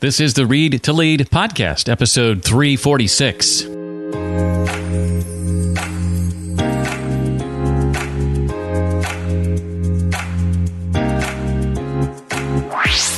This is the Read to Lead podcast, episode 346.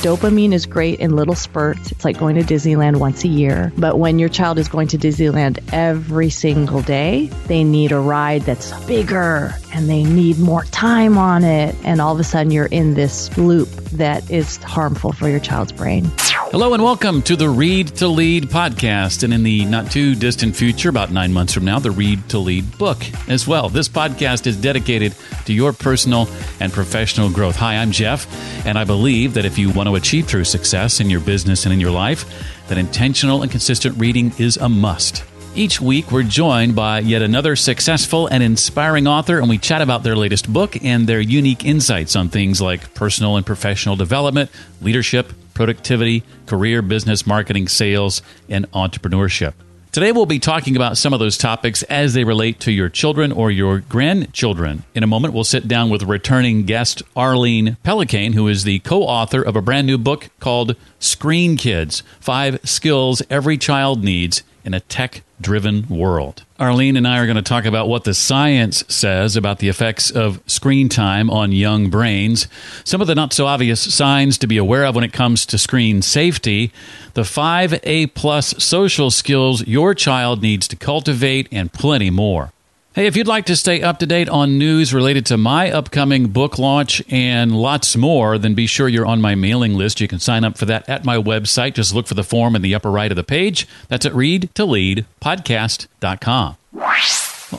Dopamine is great in little spurts. It's like going to Disneyland once a year. But when your child is going to Disneyland every single day, they need a ride that's bigger and they need more time on it. And all of a sudden, you're in this loop that is harmful for your child's brain. Hello and welcome to the Read to Lead podcast. And in the not too distant future, about nine months from now, the Read to Lead book as well. This podcast is dedicated to your personal and professional growth. Hi, I'm Jeff, and I believe that if you want to achieve true success in your business and in your life, that intentional and consistent reading is a must. Each week, we're joined by yet another successful and inspiring author, and we chat about their latest book and their unique insights on things like personal and professional development, leadership, productivity, career, business, marketing, sales, and entrepreneurship. Today, we'll be talking about some of those topics as they relate to your children or your grandchildren. In a moment, we'll sit down with returning guest Arlene Pellicane, who is the co author of a brand new book called Screen Kids Five Skills Every Child Needs in a Tech Driven World. Arlene and I are going to talk about what the science says about the effects of screen time on young brains, some of the not so obvious signs to be aware of when it comes to screen safety, the five A plus social skills your child needs to cultivate, and plenty more. Hey, if you'd like to stay up to date on news related to my upcoming book launch and lots more, then be sure you're on my mailing list. You can sign up for that at my website. Just look for the form in the upper right of the page. That's at readtoleadpodcast.com.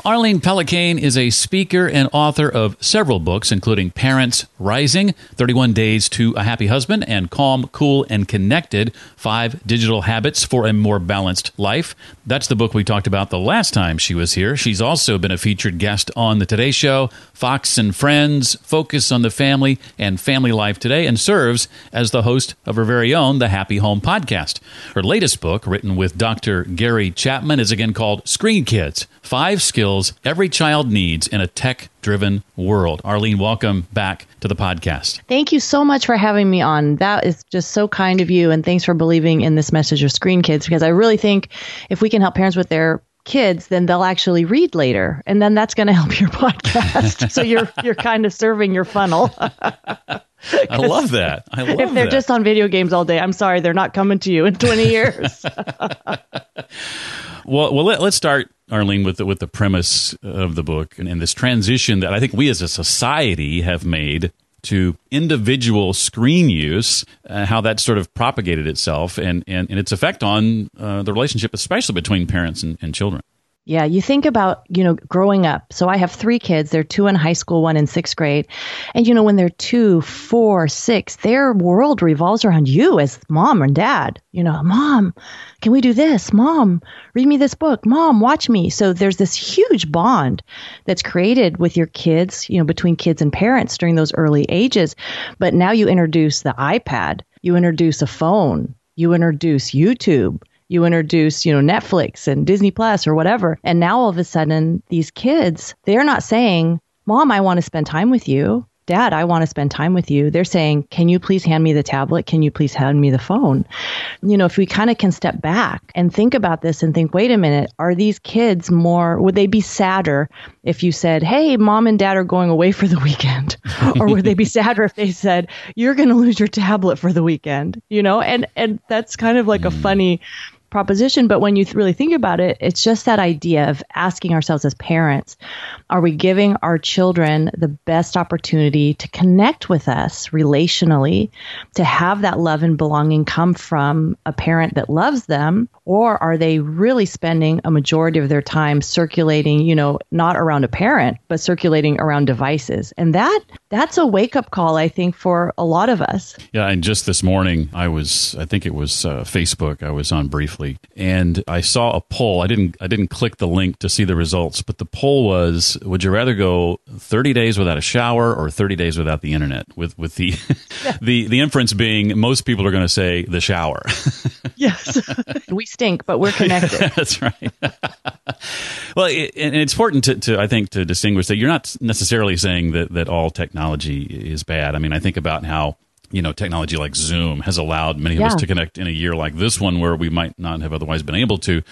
Arlene Pellicane is a speaker and author of several books, including Parents Rising, 31 Days to a Happy Husband, and Calm, Cool, and Connected Five Digital Habits for a More Balanced Life. That's the book we talked about the last time she was here. She's also been a featured guest on The Today Show, Fox and Friends, Focus on the Family, and Family Life Today, and serves as the host of her very own The Happy Home podcast. Her latest book, written with Dr. Gary Chapman, is again called Screen Kids Five Skills Every Child Needs in a Tech Driven World. Arlene, welcome back to the podcast. Thank you so much for having me on. That is just so kind of you. And thanks for believing in this message of Screen Kids because I really think if we can help parents with their kids, then they'll actually read later, and then that's going to help your podcast. so you're you're kind of serving your funnel. I love that. I love if they're that. just on video games all day, I'm sorry, they're not coming to you in 20 years. well, well, let, us start, Arlene, with the, with the premise of the book and, and this transition that I think we as a society have made to individual screen use, uh, how that sort of propagated itself and, and, and its effect on uh, the relationship, especially between parents and, and children. Yeah, you think about, you know, growing up. So I have three kids. They're two in high school, one in sixth grade. And, you know, when they're two, four, six, their world revolves around you as mom and dad. You know, mom, can we do this? Mom, read me this book. Mom, watch me. So there's this huge bond that's created with your kids, you know, between kids and parents during those early ages. But now you introduce the iPad, you introduce a phone, you introduce YouTube you introduce, you know, Netflix and Disney Plus or whatever. And now all of a sudden, these kids, they're not saying, Mom, I want to spend time with you. Dad, I want to spend time with you. They're saying, Can you please hand me the tablet? Can you please hand me the phone? You know, if we kind of can step back and think about this and think, wait a minute, are these kids more, would they be sadder if you said, Hey, mom and dad are going away for the weekend? or would they be sadder if they said, You're going to lose your tablet for the weekend? You know, and, and that's kind of like a mm. funny proposition, but when you th- really think about it, it's just that idea of asking ourselves as parents are we giving our children the best opportunity to connect with us relationally, to have that love and belonging come from a parent that loves them? Or are they really spending a majority of their time circulating, you know, not around a parent, but circulating around devices? And that that's a wake up call, I think, for a lot of us. Yeah, and just this morning, I was, I think it was uh, Facebook. I was on briefly, and I saw a poll. I didn't, I didn't click the link to see the results, but the poll was: Would you rather go 30 days without a shower or 30 days without the internet? With with the the the inference being, most people are going to say the shower. yes, we stink, but we're connected. That's right. well, it, and it's important to, to, I think, to distinguish that you're not necessarily saying that that all technology is bad. I mean, I think about how you know technology like Zoom has allowed many of yeah. us to connect in a year like this one where we might not have otherwise been able to.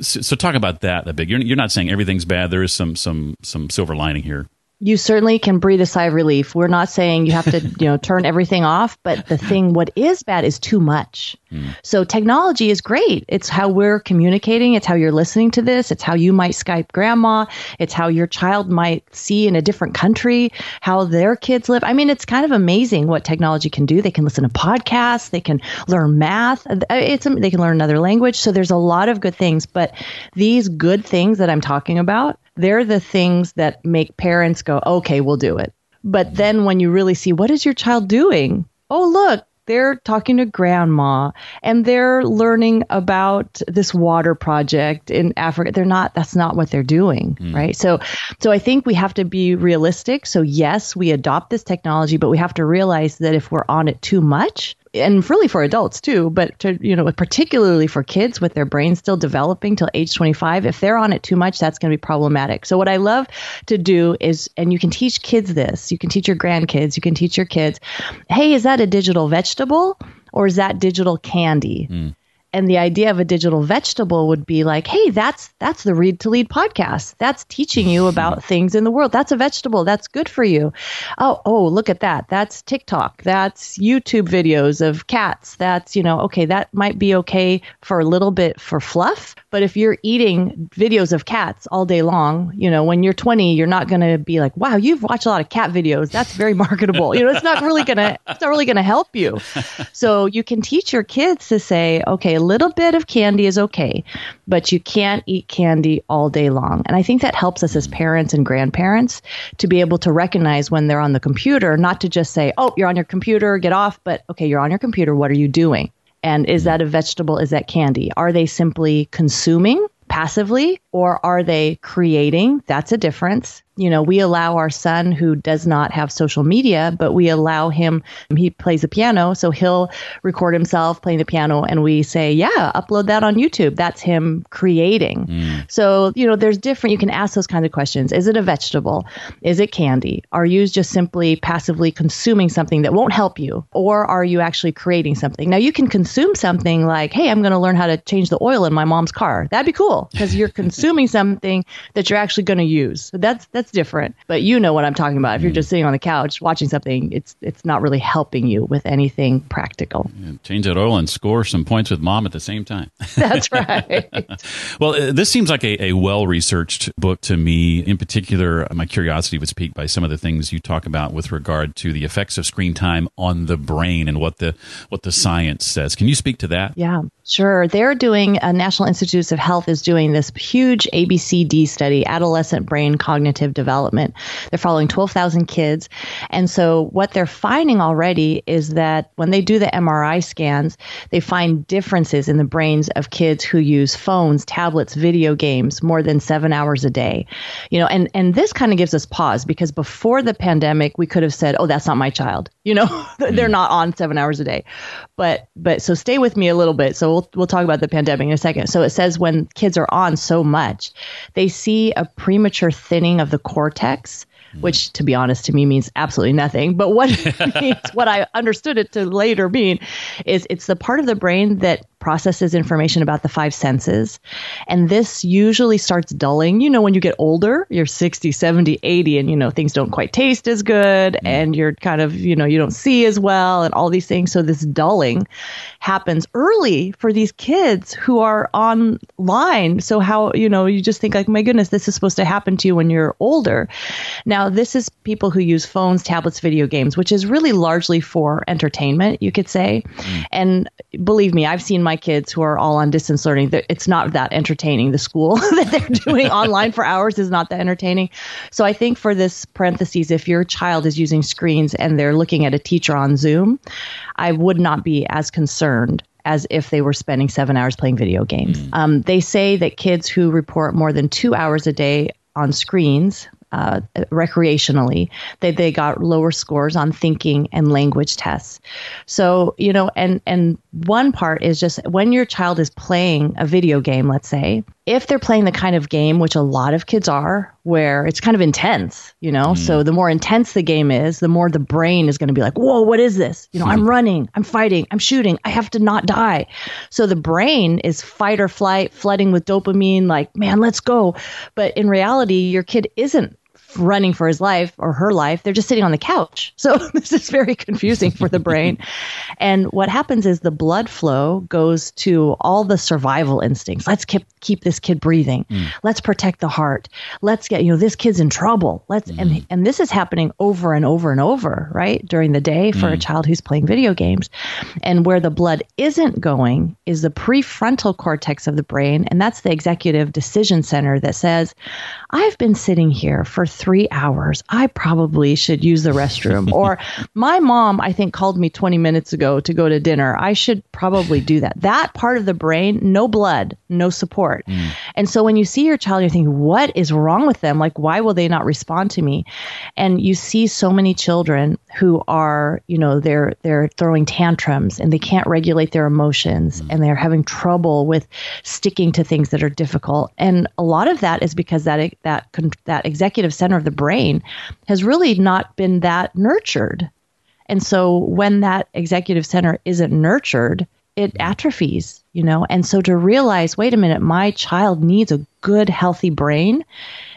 So, so talk about that a bit. You're, you're not saying everything's bad. There is some some some silver lining here you certainly can breathe a sigh of relief. We're not saying you have to, you know, turn everything off, but the thing what is bad is too much. Mm. So technology is great. It's how we're communicating, it's how you're listening to this, it's how you might Skype grandma, it's how your child might see in a different country how their kids live. I mean, it's kind of amazing what technology can do. They can listen to podcasts, they can learn math, it's they can learn another language. So there's a lot of good things, but these good things that I'm talking about they're the things that make parents go, okay, we'll do it. But then when you really see what is your child doing? Oh, look, they're talking to grandma and they're learning about this water project in Africa. They're not that's not what they're doing, mm. right? So so I think we have to be realistic. So yes, we adopt this technology, but we have to realize that if we're on it too much, and really for adults too, but to, you know, particularly for kids with their brains still developing till age 25, if they're on it too much, that's going to be problematic. So what I love to do is, and you can teach kids this, you can teach your grandkids, you can teach your kids, hey, is that a digital vegetable? Or is that digital candy? Mm and the idea of a digital vegetable would be like hey that's that's the read to lead podcast. That's teaching you about things in the world. That's a vegetable. That's good for you. Oh oh look at that. That's tiktok. That's youtube videos of cats. That's you know okay that might be okay for a little bit for fluff. But if you're eating videos of cats all day long you know when you're 20 you're not going to be like wow you've watched a lot of cat videos. That's very marketable. You know it's not really going to it's not really going to help you. So you can teach your kids to say okay a little bit of candy is okay, but you can't eat candy all day long. And I think that helps us as parents and grandparents to be able to recognize when they're on the computer, not to just say, oh, you're on your computer, get off, but okay, you're on your computer, what are you doing? And is that a vegetable? Is that candy? Are they simply consuming passively or are they creating? That's a difference you know, we allow our son who does not have social media, but we allow him, he plays the piano, so he'll record himself playing the piano and we say, yeah, upload that on YouTube. That's him creating. Mm. So, you know, there's different, you can ask those kinds of questions. Is it a vegetable? Is it candy? Are you just simply passively consuming something that won't help you? Or are you actually creating something? Now, you can consume something like, hey, I'm going to learn how to change the oil in my mom's car. That'd be cool because you're consuming something that you're actually going to use. So that's, that's that's different. But you know what I'm talking about. If you're mm. just sitting on the couch watching something, it's it's not really helping you with anything practical. Yeah, change that oil and score some points with mom at the same time. That's right. well, uh, this seems like a, a well researched book to me. In particular, my curiosity was piqued by some of the things you talk about with regard to the effects of screen time on the brain and what the what the science says. Can you speak to that? Yeah. Sure. They're doing, uh, National Institutes of Health is doing this huge ABCD study, adolescent brain cognitive development. They're following 12,000 kids. And so what they're finding already is that when they do the MRI scans, they find differences in the brains of kids who use phones, tablets, video games more than seven hours a day. You know, and, and this kind of gives us pause because before the pandemic, we could have said, oh, that's not my child. You know, they're mm. not on seven hours a day. But, but so stay with me a little bit. So we'll, we'll talk about the pandemic in a second. So it says when kids are on so much, they see a premature thinning of the cortex, mm. which to be honest to me means absolutely nothing. But what means, what I understood it to later mean is it's the part of the brain that processes information about the five senses. And this usually starts dulling. You know, when you get older, you're 60, 70, 80, and, you know, things don't quite taste as good mm. and you're kind of, you know, you don't see as well and all these things. So this dulling happens early for these kids who are online. So how, you know, you just think like, my goodness, this is supposed to happen to you when you're older. Now, this is people who use phones, tablets, video games, which is really largely for entertainment, you could say. Mm. And believe me, I've seen my kids who are all on distance learning. that It's not that entertaining. The school that they're doing online for hours is not that entertaining. So I think for this parentheses, if your child is using screens and they're looking at a teacher on Zoom, I would not be as concerned as if they were spending seven hours playing video games. Mm. Um, they say that kids who report more than two hours a day on screens uh, recreationally, they, they got lower scores on thinking and language tests. So, you know, and, and one part is just when your child is playing a video game, let's say, if they're playing the kind of game, which a lot of kids are, where it's kind of intense, you know, mm. so the more intense the game is, the more the brain is going to be like, whoa, what is this? You know, I'm running, I'm fighting, I'm shooting, I have to not die. So the brain is fight or flight, flooding with dopamine, like, man, let's go. But in reality, your kid isn't running for his life or her life. They're just sitting on the couch. So this is very confusing for the brain. And what happens is the blood flow goes to all the survival instincts. Let's keep keep this kid breathing. Mm. Let's protect the heart. Let's get, you know, this kid's in trouble. Let's mm. and and this is happening over and over and over, right? During the day for mm. a child who's playing video games. And where the blood isn't going is the prefrontal cortex of the brain, and that's the executive decision center that says, I've been sitting here for three hours. I probably should use the restroom. or my mom, I think, called me 20 minutes ago to go to dinner. I should probably do that. That part of the brain, no blood, no support. Mm. And so when you see your child, you're thinking, what is wrong with them? Like, why will they not respond to me? And you see so many children who are, you know, they're they're throwing tantrums and they can't regulate their emotions mm. and they're having trouble with sticking to things that are difficult. And a lot of that is because that that that executive center of the brain has really not been that nurtured. And so when that executive center isn't nurtured, it atrophies, you know. And so to realize, wait a minute, my child needs a good, healthy brain.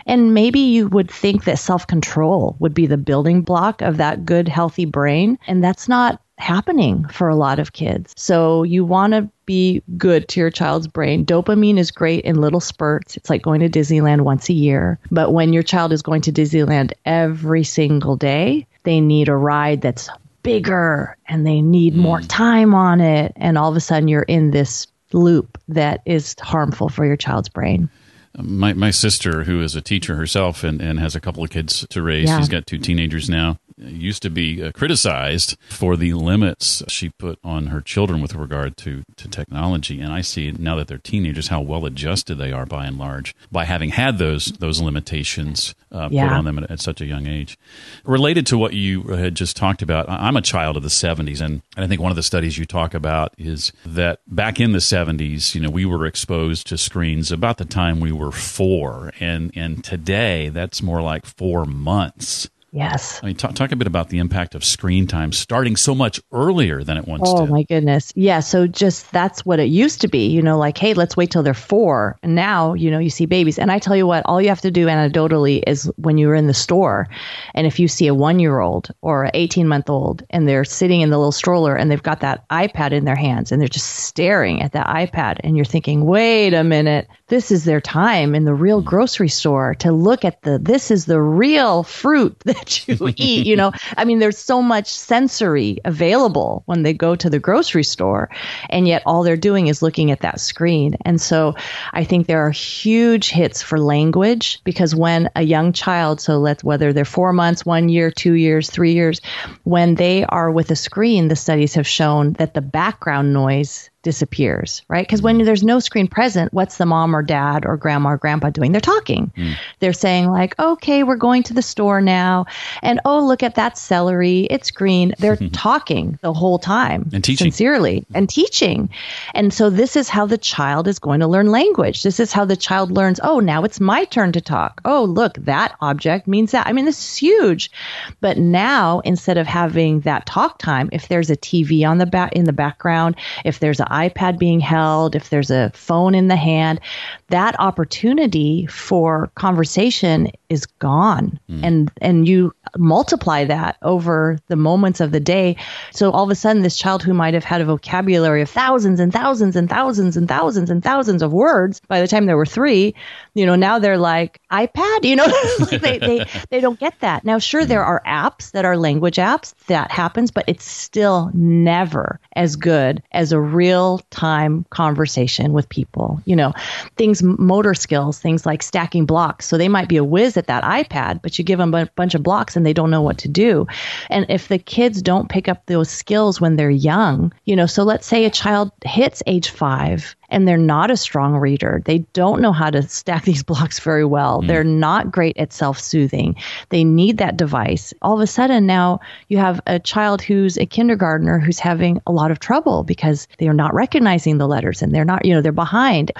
And maybe you would think that self control would be the building block of that good, healthy brain. And that's not happening for a lot of kids. So you want to be good to your child's brain. Dopamine is great in little spurts. It's like going to Disneyland once a year. But when your child is going to Disneyland every single day, they need a ride that's bigger and they need more mm. time on it. And all of a sudden, you're in this loop that is harmful for your child's brain. My, my sister, who is a teacher herself and, and has a couple of kids to raise, yeah. she's got two teenagers now used to be uh, criticized for the limits she put on her children with regard to, to technology. And I see now that they're teenagers how well adjusted they are by and large by having had those those limitations uh, yeah. put on them at, at, such a young age. Related to what you had just talked about, I'm a child of the 70s, and, and I think one of the studies you talk about is that back in the 70s, you know, we were exposed to screens about the time we were four, and and today that's more like four months. Yes. I mean, talk, talk a bit about the impact of screen time starting so much earlier than it once did. oh, did. my goodness. Yeah. So just that's what it used to be, you know, like, hey, let's wait till they're four. And now, you know, you see babies. And I tell you what, all you have to do anecdotally is when you're in the store and if you see a one year old or an 18 month old and they're sitting in the little stroller and they've got that iPad in their hands and they're just staring at that iPad and you're thinking, wait a minute, this is their time in the real hmm. grocery store to look at the, this is the real fruit that you eat. You know, I mean, there's so much sensory available when they go to the grocery store, and yet all they're doing is looking at that screen. And so I think there are huge hits for language because when a young child, so let's whether they're four months, one year, two years, three years, when they are with a screen, the studies have shown that the background noise disappears, right? Because when there's no screen present, what's the mom or dad or grandma or grandpa doing? They're talking. Mm. They're saying, like, okay, we're going to the store now. And oh, look at that celery. It's green. They're talking the whole time. And teaching. Sincerely and teaching. And so this is how the child is going to learn language. This is how the child learns, oh, now it's my turn to talk. Oh, look, that object means that. I mean, this is huge. But now, instead of having that talk time, if there's a TV on the back in the background, if there's an iPad being held, if there's a phone in the hand, that opportunity for conversation is gone. Mm. And and you multiply that over the moments of the day. So all of a sudden this child who might have had a vocabulary of thousands and thousands and thousands and thousands and thousands of words by the time they were 3, you know, now they're like iPad, you know, they, they they don't get that. Now sure there are apps that are language apps that happens, but it's still never as good as a real time conversation with people. You know, things motor skills, things like stacking blocks. So they might be a whiz at that iPad, but you give them a bunch of blocks and they don't know what to do. And if the kids don't pick up those skills when they're young, you know, so let's say a child hits age five and they're not a strong reader. They don't know how to stack these blocks very well. Mm. They're not great at self soothing. They need that device. All of a sudden, now you have a child who's a kindergartner who's having a lot of trouble because they are not recognizing the letters and they're not, you know, they're behind.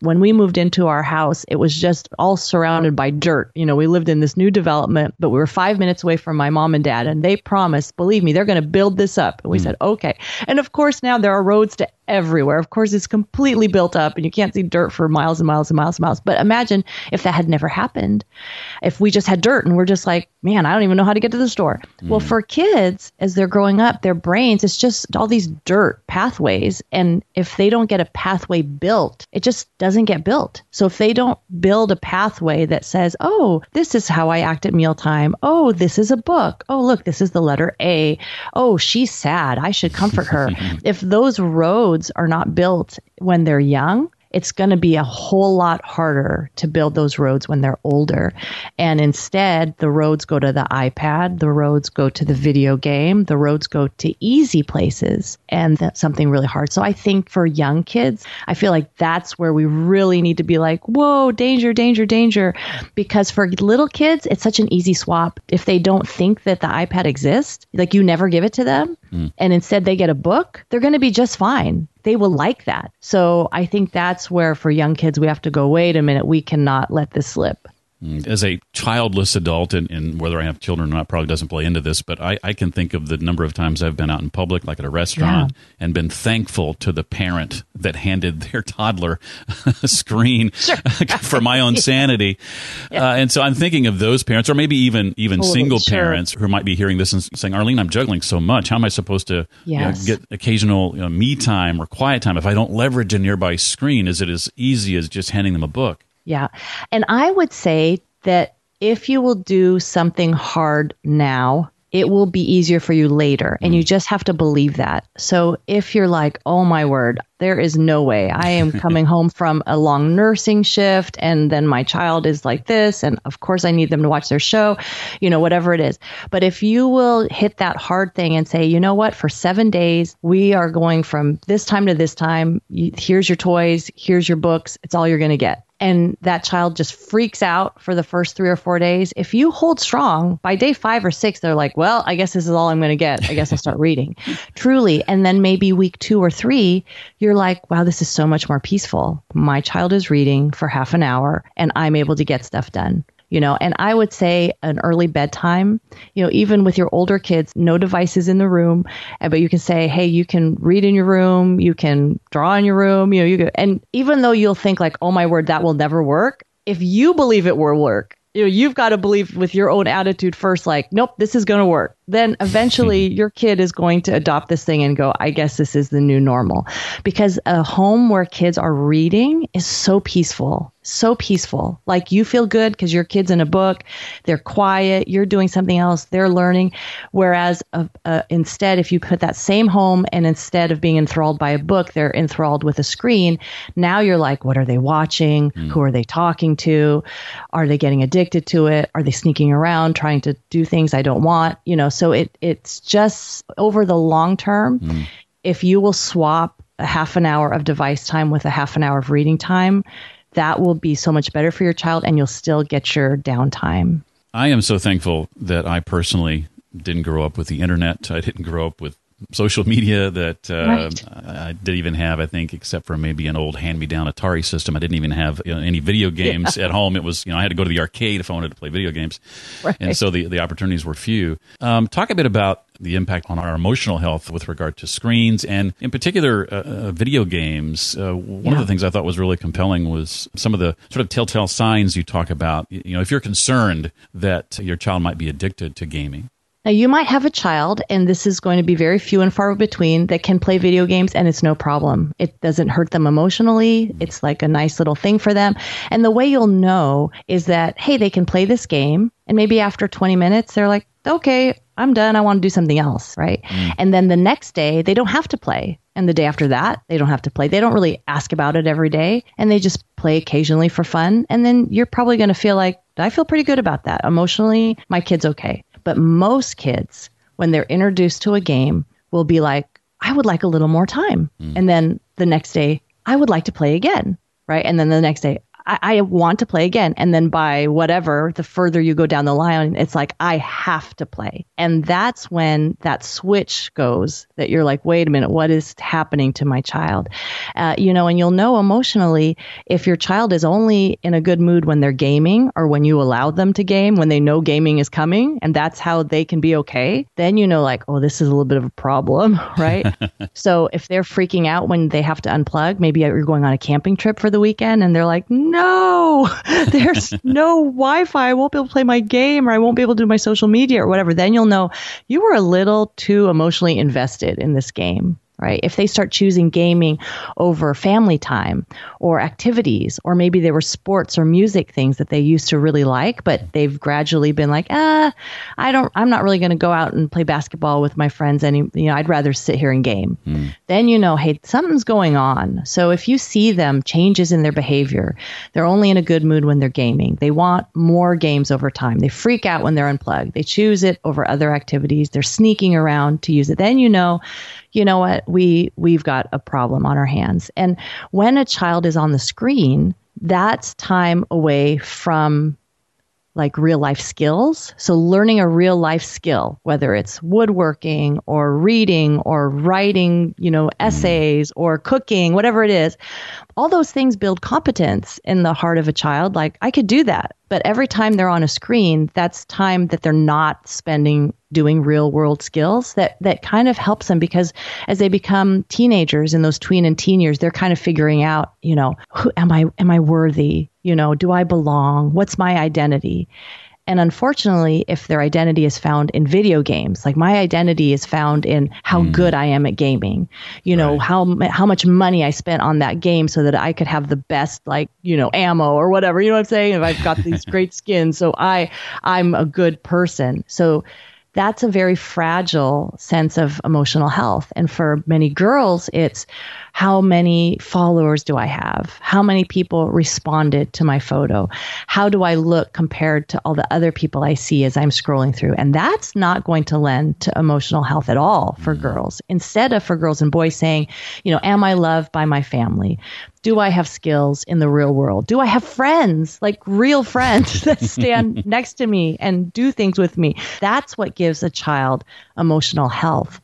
When we moved into our house, it was just all surrounded by dirt. You know, we lived in this new development, but we were five minutes away from my mom and dad, and they promised, believe me, they're going to build this up. And we mm. said, okay. And of course, now there are roads to everywhere. Of course, it's completely built up and you can't see dirt for miles and miles and miles and miles. But imagine if that had never happened. If we just had dirt and we're just like, man, I don't even know how to get to the store. Mm. Well, for kids, as they're growing up, their brains, it's just all these dirt pathways. And if they don't get a pathway built, it just doesn't get built. So if they don't build a pathway that says, oh, this is how I act at mealtime. Oh, this is a book. Oh, look, this is the letter A. Oh, she's sad. I should comfort her. if those roads are not built when they're young, it's going to be a whole lot harder to build those roads when they're older. And instead, the roads go to the iPad, the roads go to the video game, the roads go to easy places, and that's something really hard. So I think for young kids, I feel like that's where we really need to be like, whoa, danger, danger, danger. Because for little kids, it's such an easy swap. If they don't think that the iPad exists, like you never give it to them, mm. and instead they get a book, they're going to be just fine they will like that. So I think that's where for young kids we have to go, wait a minute, we cannot let this slip. Mm, as a childless adult, and, and, whether I have children or not probably doesn't play into this, but I, I, can think of the number of times I've been out in public, like at a restaurant, yeah. and been thankful to the parent that handed their toddler a screen sure. for my own sanity. Yeah. Uh, and so I'm thinking of those parents, or maybe even even totally, single sure. parents who might be hearing this and saying, "Arlene, I'm juggling so much. How am I supposed to yes. you know, get occasional you know, me time or quiet time if I don't leverage a nearby screen? Is it as easy as just handing them a book?" Yeah. And I would say that if you will do something hard now, it will be easier for you later. And you mm. just have to believe that. So if you're like, oh my word, there is no way I am coming home from a long nursing shift and then my child is like this. And of course, I need them to watch their show, you know, whatever it is. But if you will hit that hard thing and say, you know what, for seven days, we are going from this time to this time. Here's your toys, here's your books. It's all you're going to get and that child just freaks out for the first three or four days, if you hold strong, by day five or six, they're like, well, I guess this is all I'm going to get. I guess I'll start reading. Truly. And then maybe week two or three, you're like, wow, this is so much more peaceful. My child is reading for half an hour and I'm able to get stuff done you know and i would say an early bedtime you know even with your older kids no devices in the room uh, but you can say hey you can read in your room you can draw in your room you know you can, and even though you'll think like oh my word that will never work if you believe it will work you know you've got to believe with your own attitude first like nope this is going to work. Then eventually your kid is going to adopt this thing and go, I guess this is the new normal. Because a home where kids are reading is so peaceful, so peaceful. Like you feel good because your kid's in a book, they're quiet, you're doing something else, they're learning. Whereas uh, uh, instead, if you put that same home and instead of being enthralled by a book, they're enthralled with a screen, now you're like, what are they watching? Mm. Who are they talking to? Are they getting addicted to it? Are they sneaking around trying to do things I don't want? You know, so it it's just over the long term, mm. if you will swap a half an hour of device time with a half an hour of reading time, that will be so much better for your child and you'll still get your downtime. I am so thankful that I personally didn't grow up with the internet. I didn't grow up with social media that uh, Right. I didn't even have. I think, except for maybe an old hand-me-down Atari system, I didn't even have you know, any video games at home. It was you know I had to go to the arcade if I wanted to play video games, Right. and so the the opportunities were few. Um, talk a bit about the impact on our emotional health with regard to screens and in particular uh, uh, video games uh, one of the things i thought was really compelling was some of the sort of telltale signs you talk about you know if you're concerned that your child might be addicted to gaming Now, you might have a child, and this is going to be very few and far between, that can play video games and it's no problem. It doesn't hurt them emotionally. It's like a nice little thing for them. And the way you'll know is that, hey, they can play this game, and maybe after 20 minutes, they're like, okay, I'm done. I want to do something else, right? Mm. And then the next day, they don't have to play. And the day after that, they don't have to play. They don't really ask about it every day, and they just play occasionally for fun. And then you're probably going to feel like, I feel pretty good about that. Emotionally, my kid's okay. But most kids, when they're introduced to a game, will be like, I would like a little more time. Hmm. And then the next day, I would like to play again. Right. And then the next day, I, I want to play again. And then by whatever, the further you go down the line, it's like, I have to play. And that's when that switch goes that you're like, wait a minute, what is happening to my child? Uh, you know, and you'll know emotionally if your child is only in a good mood when they're gaming or when you allow them to game, when they know gaming is coming and that's how they can be okay, then you know, like, oh, this is a little bit of a problem, right? so if they're freaking out when they have to unplug, maybe you're going on a camping trip for the weekend and they're like, no, there's no Wi Fi. I won't be able to play my game or I won't be able to do my social media or whatever. Then you'll know you were a little too emotionally invested in this game. Right. If they start choosing gaming over family time or activities, or maybe there were sports or music things that they used to really like, but they've gradually been like, ah, I don't, I'm not really going to go out and play basketball with my friends any, you know, I'd rather sit here and game. Then you know, hey, something's going on. So if you see them changes in their behavior, they're only in a good mood when they're gaming. They want more games over time. They freak out when they're unplugged. They choose it over other activities. They're sneaking around to use it. Then you know, you know what, we we've got a problem on our hands. And when a child is on the screen, that's time away from like real life skills. So learning a real life skill, whether it's woodworking or reading or writing, you know, mm. essays or cooking, whatever it is, all those things build competence in the heart of a child. Like I could do that. But every time they're on a screen, that's time that they're not spending doing real world skills that that kind of helps them because as they become teenagers in those tween and teen years, they're kind of figuring out, you know, who am I am I worthy? You know, do I belong? What's my identity? And unfortunately, if their identity is found in video games, like my identity is found in how hmm. good I am at gaming, you know, Right. how how much money I spent on that game so that I could have the best like, you know, ammo or whatever, you know what I'm saying? If I've got these great skins, so I I'm a good person. So that's a very fragile sense of emotional health. And for many girls, it's how many followers do I have? How many people responded to my photo? How do I look compared to all the other people I see as I'm scrolling through? And that's not going to lend to emotional health at all for mm. girls. Instead of for girls and boys saying, you know, am I loved by my family? Do I have skills in the real world? Do I have friends, like real friends that stand next to me and do things with me? That's what gives a child emotional health.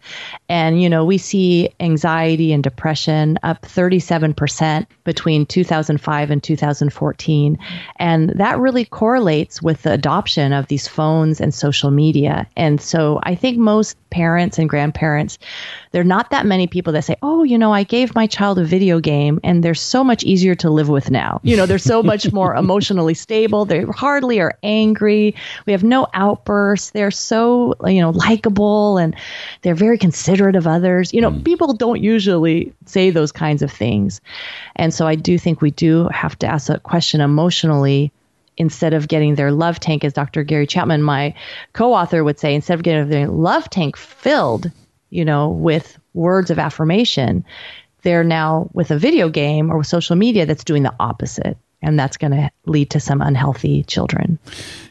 And, you know, we see anxiety and depression up 37% between 2005 and 2014. And that really correlates with the adoption of these phones and social media. And so I think most parents and grandparents, there are not that many people that say, oh, you know, I gave my child a video game and they're so much easier to live with now. You know, they're so much more emotionally stable. They hardly are angry. We have no outbursts. They're so, you know, likable and they're very considerate of others. You know, mm. people don't usually say those kinds of things. And so I do think we do have to ask a question emotionally instead of getting their love tank, as Dr. Gary Chapman, my co author, would say, instead of getting their love tank filled, you know, with words of affirmation, they're now with a video game or with social media that's doing the opposite. And that's going to lead to some unhealthy children.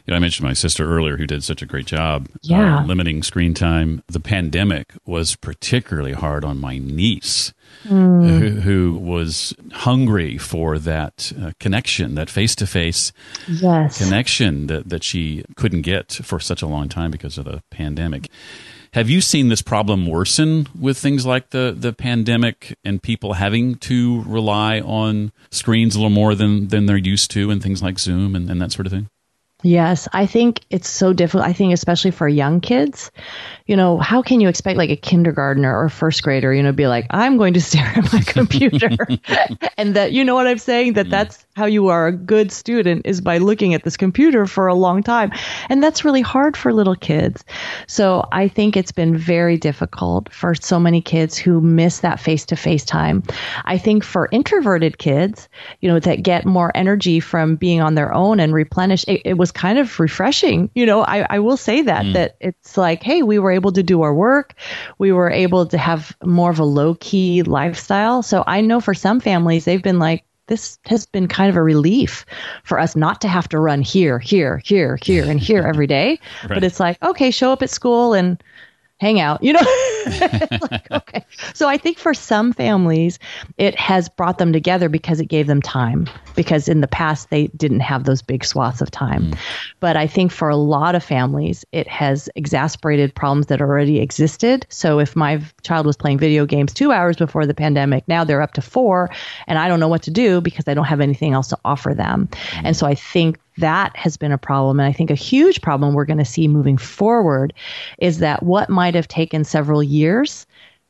You know, I mentioned my sister earlier, who did such a great job uh, Yeah. limiting screen time. The pandemic was particularly hard on my niece, Mm. who, who was hungry for that uh, connection, that face to face Yes. connection that, that she couldn't get for such a long time because of the pandemic. Have you seen this problem worsen with things like the, the pandemic and people having to rely on screens a little more than, than they're used to and things like Zoom and, and that sort of thing? Yes, I think it's so difficult. I think especially for young kids, you know, how can you expect like a kindergartner or first grader, you know, be like, I'm going to stare at my computer, and that you know what I'm saying that mm. that's how you are a good student is by looking at this computer for a long time, and that's really hard for little kids. So I think it's been very difficult for so many kids who miss that face to face time. I think for introverted kids, you know, that get more energy from being on their own and replenish, it, it was kind of refreshing. You know, I, I will say that, mm. that it's like, hey, we were able to do our work. We were able to have more of a low key lifestyle. So I know for some families, they've been like, this has been kind of a relief for us not to have to run here, here, here, here, and here every day. right. But it's like, okay, show up at school and hang out, you know? like, okay. So I think for some families, it has brought them together because it gave them time, because in the past they didn't have those big swaths of time. Mm. But I think for a lot of families, it has exasperated problems that already existed. So if my child was playing video games two hours before the pandemic, now they're up to four, and I don't know what to do because I don't have anything else to offer them. Mm. And so I think that has been a problem. And I think a huge problem we're going to see moving forward is that what might have taken several years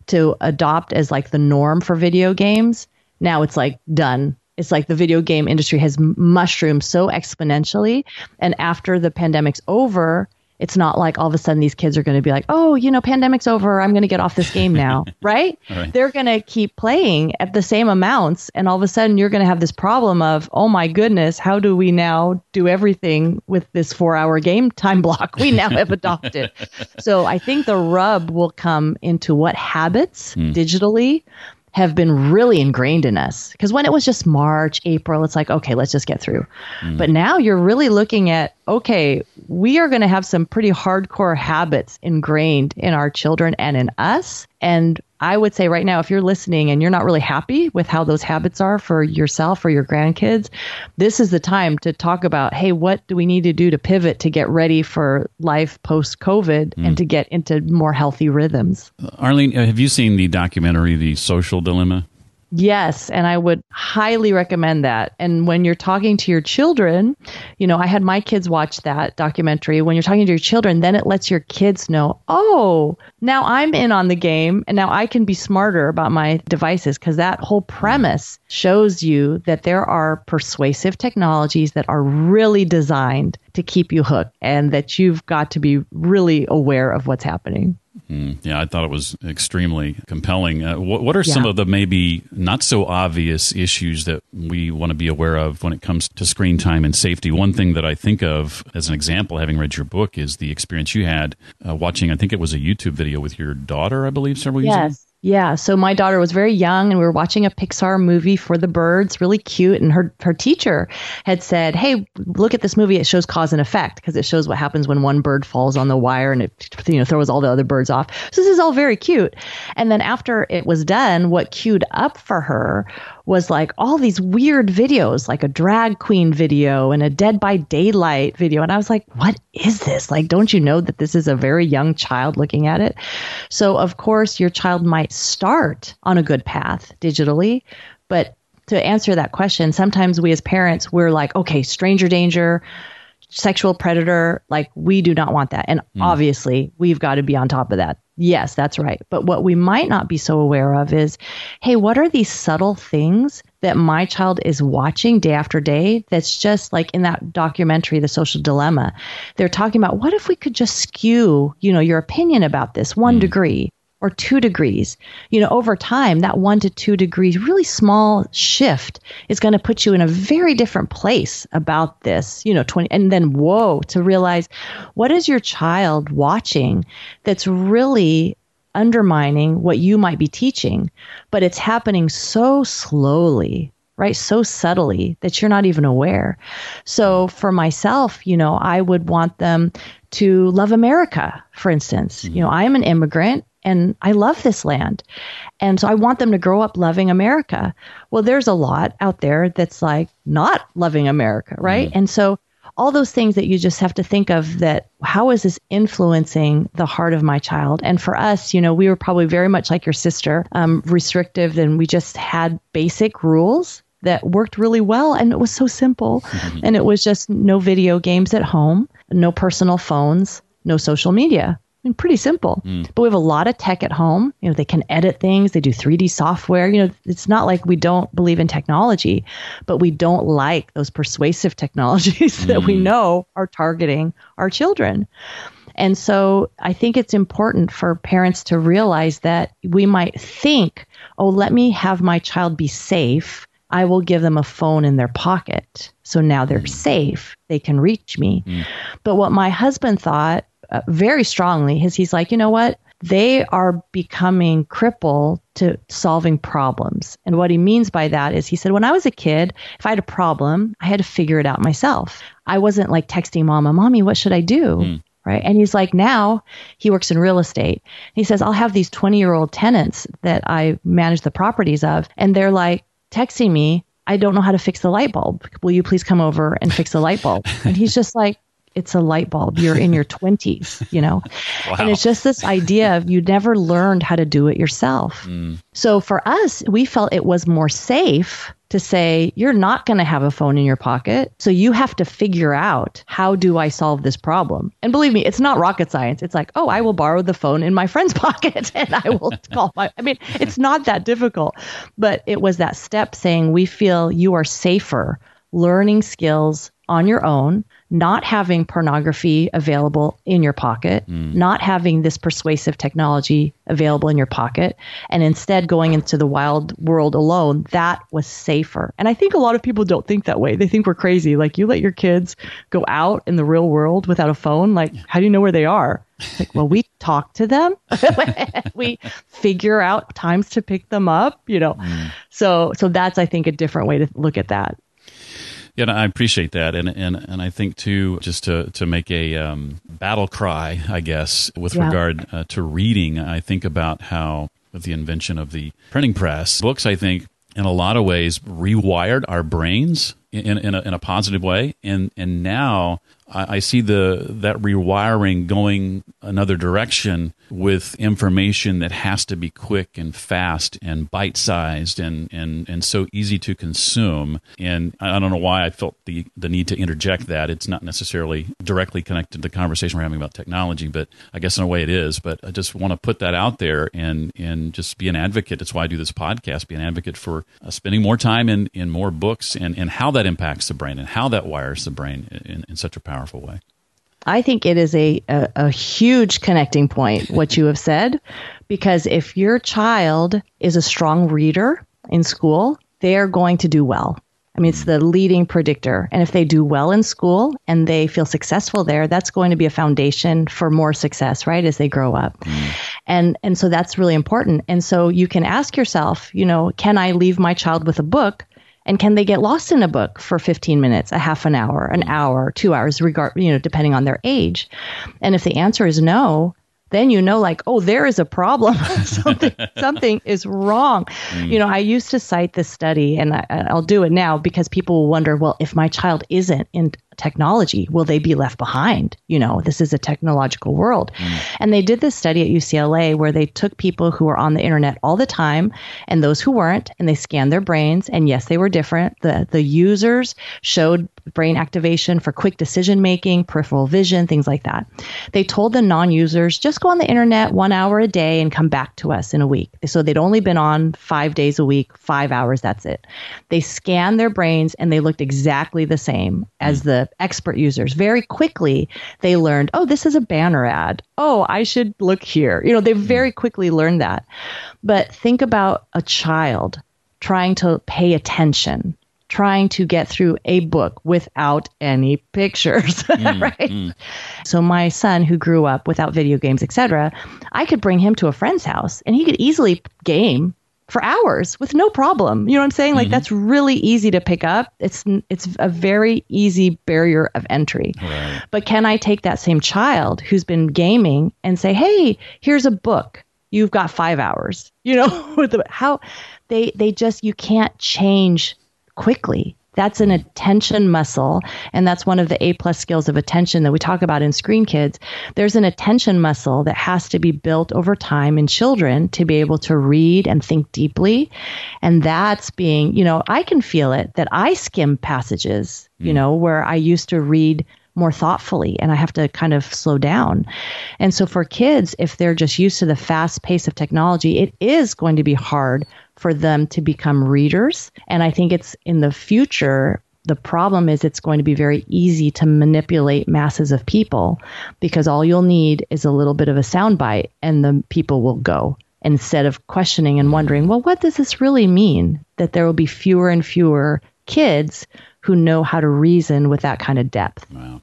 to adopt as like the norm for video games, now it's like done. It's like the video game industry has mushroomed so exponentially. And after the pandemic's over, it's not like all of a sudden these kids are going to be like, oh, you know, pandemic's over. I'm going to get off this game now, right? right? They're going to keep playing at the same amounts. And all of a sudden you're going to have this problem of, oh my goodness, how do we now do everything with this four hour game time block we now have adopted? so I think the rub will come into what habits mm. digitally have been really ingrained in us. Because when it was just March, April, it's like, okay, let's just get through. Mm. But now you're really looking at, okay, we are going to have some pretty hardcore habits ingrained in our children and in us. And I would say right now, if you're listening and you're not really happy with how those habits are for yourself or your grandkids, this is the time to talk about hey, what do we need to do to pivot to get ready for life post COVID mm. and to get into more healthy rhythms? Arlene, have you seen the documentary, The Social Dilemma? Yes, and I would highly recommend that. And when you're talking to your children, you know, I had my kids watch that documentary. When you're talking to your children, then it lets your kids know, oh, now I'm in on the game and now I can be smarter about my devices because that whole premise shows you that there are persuasive technologies that are really designed to keep you hooked and that you've got to be really aware of what's happening. Mm, yeah, I thought it was extremely compelling. Uh, what, what, are yeah. some of the maybe not so obvious issues that we want to be aware of when it comes to screen time and safety? One thing that I think of as an example, having read your book, is the experience you had uh, watching, I think it was a YouTube video with your daughter, I believe, several years yes. ago. Yeah, so my daughter was very young and we were watching a Pixar movie for the birds, really cute, and her her teacher had said, "Hey, look at this movie. It shows cause and effect because it shows what happens when one bird falls on the wire and it you know throws all the other birds off." So this is all very cute. And then after it was done, what queued up for her was like all these weird videos, like a drag queen video and a Dead by Daylight video. And I was like, what is this? Like, don't you know that this is a very young child looking at it? So, of course, your child might start on a good path digitally, but to answer that question, sometimes we as parents, we're like, okay, stranger danger, sexual predator, like we do not want that. And mm. obviously, we've got to be on top of that. Yes, that's right. But what we might not be so aware of is hey, what are these subtle things that my child is watching day after day that's just like in that documentary, The Social Dilemma? They're talking about what if we could just skew, you know, your opinion about this one mm. degree? Or two degrees. You know, over time, that one to two degrees, really small shift is going to put you in a very different place about this, you know, 20, and then whoa, to realize what is your child watching that's really undermining what you might be teaching, but it's happening so slowly right? So subtly that you're not even aware. So for myself, you know, I would want them to love America, for instance. Mm-hmm. You know, I am an immigrant and I love this land. And so I want them to grow up loving America. Well, there's a lot out there that's like not loving America, right? Mm. And so all those things that you just have to think of that how is this influencing the heart of my child? And for us, you know, we were probably very much like your sister, um, restrictive, and we just had basic rules that worked really well and it was so simple mm-hmm. and it was just no video games at home no personal phones no social media I mean, pretty simple. Mm. But we have a lot of tech at home. You know, they can edit things, they do 3D software. You know, it's not like we don't believe in technology, but we don't like those persuasive technologies mm. that we mm. know are targeting our children. And so I think it's important for parents to realize that we might think, oh, let me have my child be safe. I will give them a phone in their pocket. So now they're mm. safe. They can reach me. Mm. But what my husband thought uh, very strongly is he's like, you know what? They are becoming crippled to solving problems. And what he means by that is he said, when I was a kid, if I had a problem, I had to figure it out myself. I wasn't like texting mama, mommy, what should I do? Mm. Right. And he's like, now he works in real estate. He says, I'll have these 20 year old tenants that I manage the properties of. And they're like texting me, I don't know how to fix the light bulb. Will you please come over and fix the light bulb? And he's just like, it's a light bulb. You're in your 20s, you know? Wow. And it's just this idea of you never learned how to do it yourself. Mm. So for us, we felt it was more safe to say, you're not going to have a phone in your pocket. So you have to figure out how do I solve this problem? And believe me, it's not rocket science. It's like, oh, I will borrow the phone in my friend's pocket and I will call my, I mean, it's not that difficult. But it was that step saying, we feel you are safer learning skills on your own not having pornography available in your pocket, mm. not having this persuasive technology available in your pocket, and instead going into the wild world alone, that was safer. And I think a lot of people don't think that way. They think we're crazy. Like, you let your kids go out in the real world without a phone. Like, how do you know where they are? Like, well, we talk to them. we figure out times to pick them up, you know. Mm. So so that's I think a different way to look at that. Yeah, I appreciate that, and and and I think too, just to to make a um, battle cry, I guess, with yeah. regard uh, to reading, I think about how with the invention of the printing press, books, I think, in a lot of ways, rewired our brains in in a, in a positive way, and and now I, I see the that rewiring going another direction with information that has to be quick and fast and bite sized and, and, and so easy to consume. And I don't know why I felt the, the need to interject that. It's not necessarily directly connected to the conversation we're having about technology, but I guess in a way it is. But I just want to put that out there and, and just be an advocate. That's why I do this podcast, be an advocate for uh, spending more time in, in more books and, and how that impacts the brain and how that wires the brain in, in such a powerful way. I think it is a, a, a, huge connecting point, what you have said, because if your child is a strong reader in school, they are going to do well. I mean, it's the leading predictor. And if they do well in school and they feel successful there, that's going to be a foundation for more success, right, as they grow up. Mm. And and so that's really important. And so you can ask yourself, you know, can I leave my child with a book and can they get lost in a book for 15 minutes, a half an hour, an hour, two hours, regard, you know, depending on their age? And if the answer is no, then you know like oh there is a problem something something is wrong mm. you know i used to cite this study and I, will do it now because people will wonder well if my child isn't in technology? Will they be left behind? You know this is a technological world. Mm. and they did this study at ucla where they took people who were on the internet all the time and those who weren't and they scanned their brains. And yes they were different. The the users showed brain activation for quick decision making peripheral vision things like that. They told the non-users just go on the internet one hour a day and come back to us in a week. So they'd only been on five days a week five hours that's it. They scanned their brains and they looked exactly the same as mm. The expert users. Very quickly, they learned, oh, this is a banner ad. Oh, I should look here. You know, they very quickly learned that. But think about a child trying to pay attention trying to get through a book without any pictures mm, right mm. so my son who grew up without video games etc i could bring him to a friend's house and he could easily game for hours with no problem. You know what I'm saying? Like mm-hmm. that's really easy to pick up. It's it's a very easy barrier of entry. Right. But can I take that same child who's been gaming and say, "Hey, here's a book. You've got 5 hours." You know, how they they just you can't change quickly That's an attention muscle. And that's one of the A plus skills of attention that we talk about in Screen Kids. There's an attention muscle that has to be built over time in children to be able to read and think deeply. And that's being, you know, I can feel it that I skim passages, you mm. know, where I used to read more thoughtfully and I have to kind of slow down. And so for kids, if they're just used to the fast pace of technology, it is going to be hard for them to become readers. And I think it's in the future, the problem is it's going to be very easy to manipulate masses of people because all you'll need is a little bit of a soundbite and the people will go instead of questioning and wondering, well, what does this really mean? That there will be fewer and fewer kids who know how to reason with that kind of depth. Wow.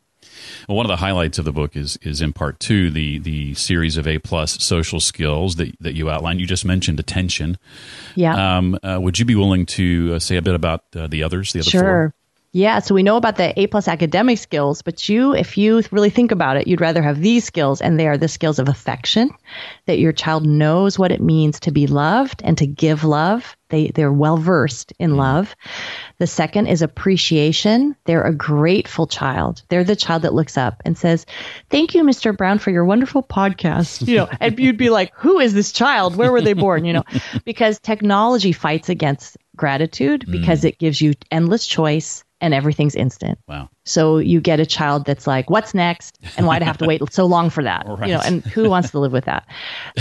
Well, one of the highlights of the book is is in part two the the series of A plus social skills that that you outlined. You just mentioned attention. Yeah. Um, uh, would you be willing to uh, say a bit about uh, the others? The other sure. four? Yeah, so we know about the A plus academic skills, but you, if you really think about it, you'd rather have these skills, and they are the skills of affection, that your child knows what it means to be loved and to give love. They they're well versed in mm-hmm. love. The second is appreciation. They're a grateful child. They're the child that looks up and says, "Thank you, Mr. Brown, for your wonderful podcast." You know, and you'd be like, "Who is this child? Where were they born?" You know, because technology fights against gratitude mm. because it gives you endless choice and everything's instant. Wow. So you get a child that's like, "What's next?" and why do I have to wait so long for that? Right. You know, and who wants to live with that?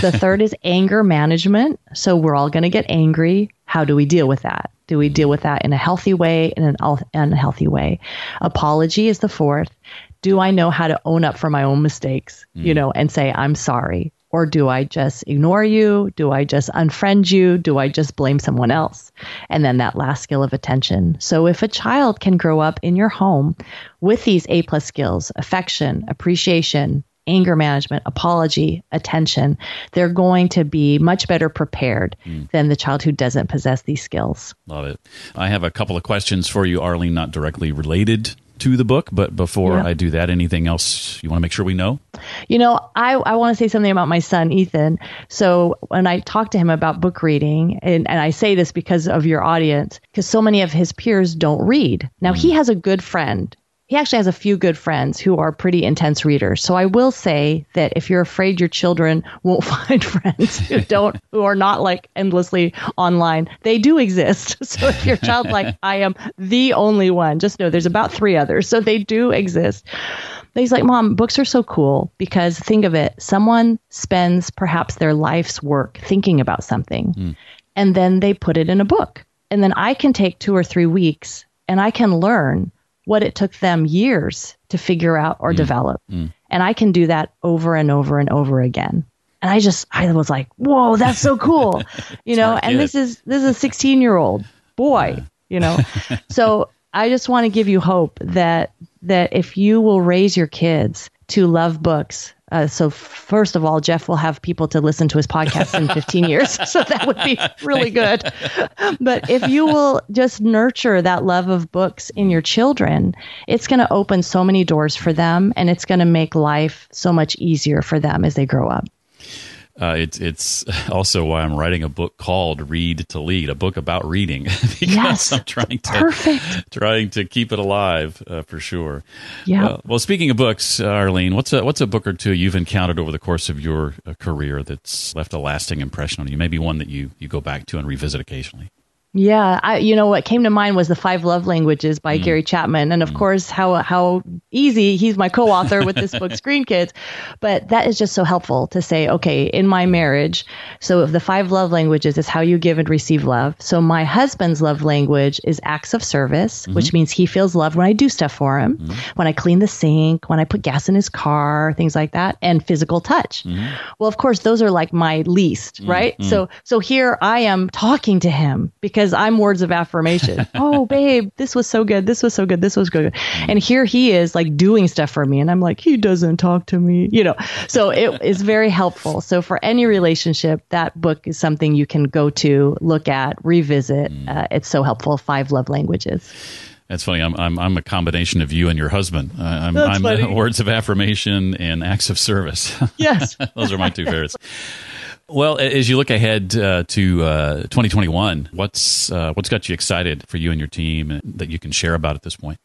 The third is anger management. So we're all going to get angry. How do we deal with that? Do we deal with that in a healthy way, in an un- unhealthy way? Apology is the fourth. Do I know how to own up for my own mistakes? You mm. know, and say I'm sorry. Or do I just ignore you? Do I just unfriend you? Do I just blame someone else? And then that last skill of attention. So if a child can grow up in your home with these A plus skills, affection, appreciation, anger management, apology, attention, they're going to be much better prepared hmm. than the child who doesn't possess these skills. Love it. I have a couple of questions for you, Arlene, not directly related to the book, but before Yeah. I do that, anything else you want to make sure we know? You know, I, I want to say something about my son, Ethan. So when I talk to him about book reading, and, and I say this because of your audience, because so many of his peers don't read. Now, he mm. has a good friend. He actually has a few good friends who are pretty intense readers. So I will say that if you're afraid your children won't find friends who don't, who are not like endlessly online, they do exist. So if your child's like, I am the only one, just know there's about three others. So they do exist. But He's like, Mom, books are so cool because think of it. Someone spends perhaps their life's work thinking about something hmm. and then they put it in a book. And then I can take two or three weeks and I can learn what it took them years to figure out or develop. And I can do that over and over and over again. And I just, I was like, whoa, that's so cool. You know, and this is, this is a 16 year old boy, you know? so I just want to give you hope that, that if you will raise your kids to love books, uh, so first of all, Jeff will have people to listen to his podcast in 15 years, so that would be really good. But if you will just nurture that love of books in your children, it's going to open so many doors for them, and it's going to make life so much easier for them as they grow up. Uh, it's it's also why I'm writing a book called Read to Lead, a book about reading because Yes. I'm trying to Perfect. trying to keep it alive uh, for sure. Yeah. Well, well, speaking of books, uh, Arlene, what's a what's a book or two you've encountered over the course of your uh, career that's left a lasting impression on you? Maybe one that you you go back to and revisit occasionally. Yeah, I, you know what came to mind was the Five Love Languages by mm-hmm. Gary Chapman, and of mm-hmm. course how how easy he's my co-author with this book, Screen Kids. But that is just so helpful to say, okay, in my marriage, so if the five love languages is how you give and receive love. So my husband's love language is acts of service, mm-hmm. which means he feels loved when I do stuff for him, when I clean the sink, when I put gas in his car, things like that, and physical touch. Well, of course, those are like my least, right? So so here I am talking to him because I'm words of affirmation. oh, babe, this was so good. This was so good. This was good. And here he is like doing stuff for me and I'm like, he doesn't talk to me, you know. So it is very helpful. So for any relationship, that book is something you can go to, look at, revisit. Uh, it's so helpful. Five love languages. That's funny. I'm I'm, I'm a combination of you and your husband. Uh, I'm, That's I'm funny. words of affirmation and acts of service. Yes. Those are my two favorites. Well, as you look ahead uh, to uh, 2021, what's uh, what's got you excited for you and your team that you can share about at this point?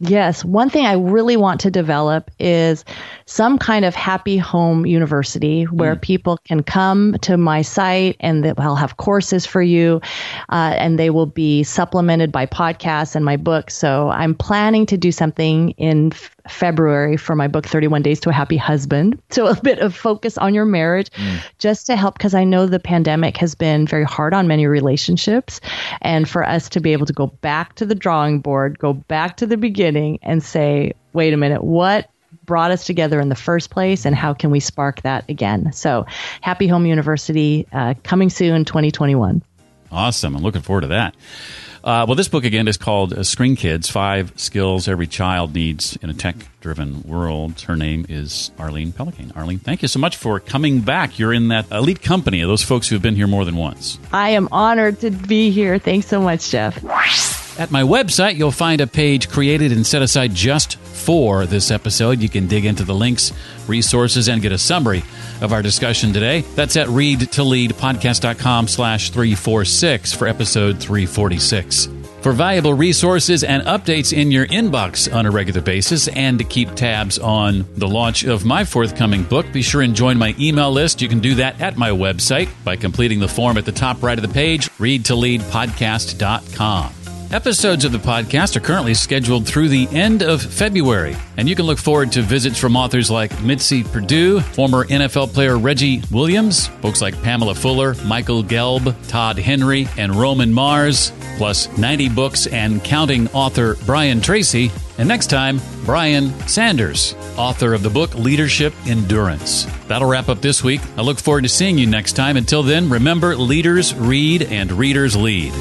Yes. One thing I really want to develop is some kind of happy home university where mm. people can come to my site and I'll have courses for you uh, and they will be supplemented by podcasts and my book. So I'm planning to do something in February for my book 31 Days to a Happy Husband. So a bit of focus on your marriage mm. just to help because I know the pandemic has been very hard on many relationships and for us to be able to go back to the drawing board, go back to the beginning and say, "Wait a minute, what brought us together in the first place and how can we spark that again?" So, Happy Home University uh, coming soon 2021. Awesome. I'm looking forward to that. Uh, well, this book again is called uh, Screen Kids Five Skills Every Child Needs in a Tech Driven World. Her name is Arlene Pellicane. Arlene, thank you so much for coming back. You're in that elite company of those folks who have been here more than once. I am honored to be here. Thanks so much, Jeff. At my website, you'll find a page created and set aside just for this episode. You can dig into the links, resources, and get a summary of our discussion today. That's at readtoleadpodcast.com slash 346 for episode 346. For valuable resources and updates in your inbox on a regular basis, and to keep tabs on the launch of my forthcoming book, be sure and join my email list. You can do that at my website by completing the form at the top right of the page, readtoleadpodcast.com. Episodes of the podcast are currently scheduled through the end of February, and you can look forward to visits from authors like Mitzi Perdue, former NFL player Reggie Williams, folks like Pamela Fuller, Michael Gelb, Todd Henry, and Roman Mars, plus 90 books and counting author Brian Tracy, and next time, Brian Sanders, author of the book Leadership Endurance. That'll wrap up this week. I look forward to seeing you next time. Until then, remember leaders read and readers lead.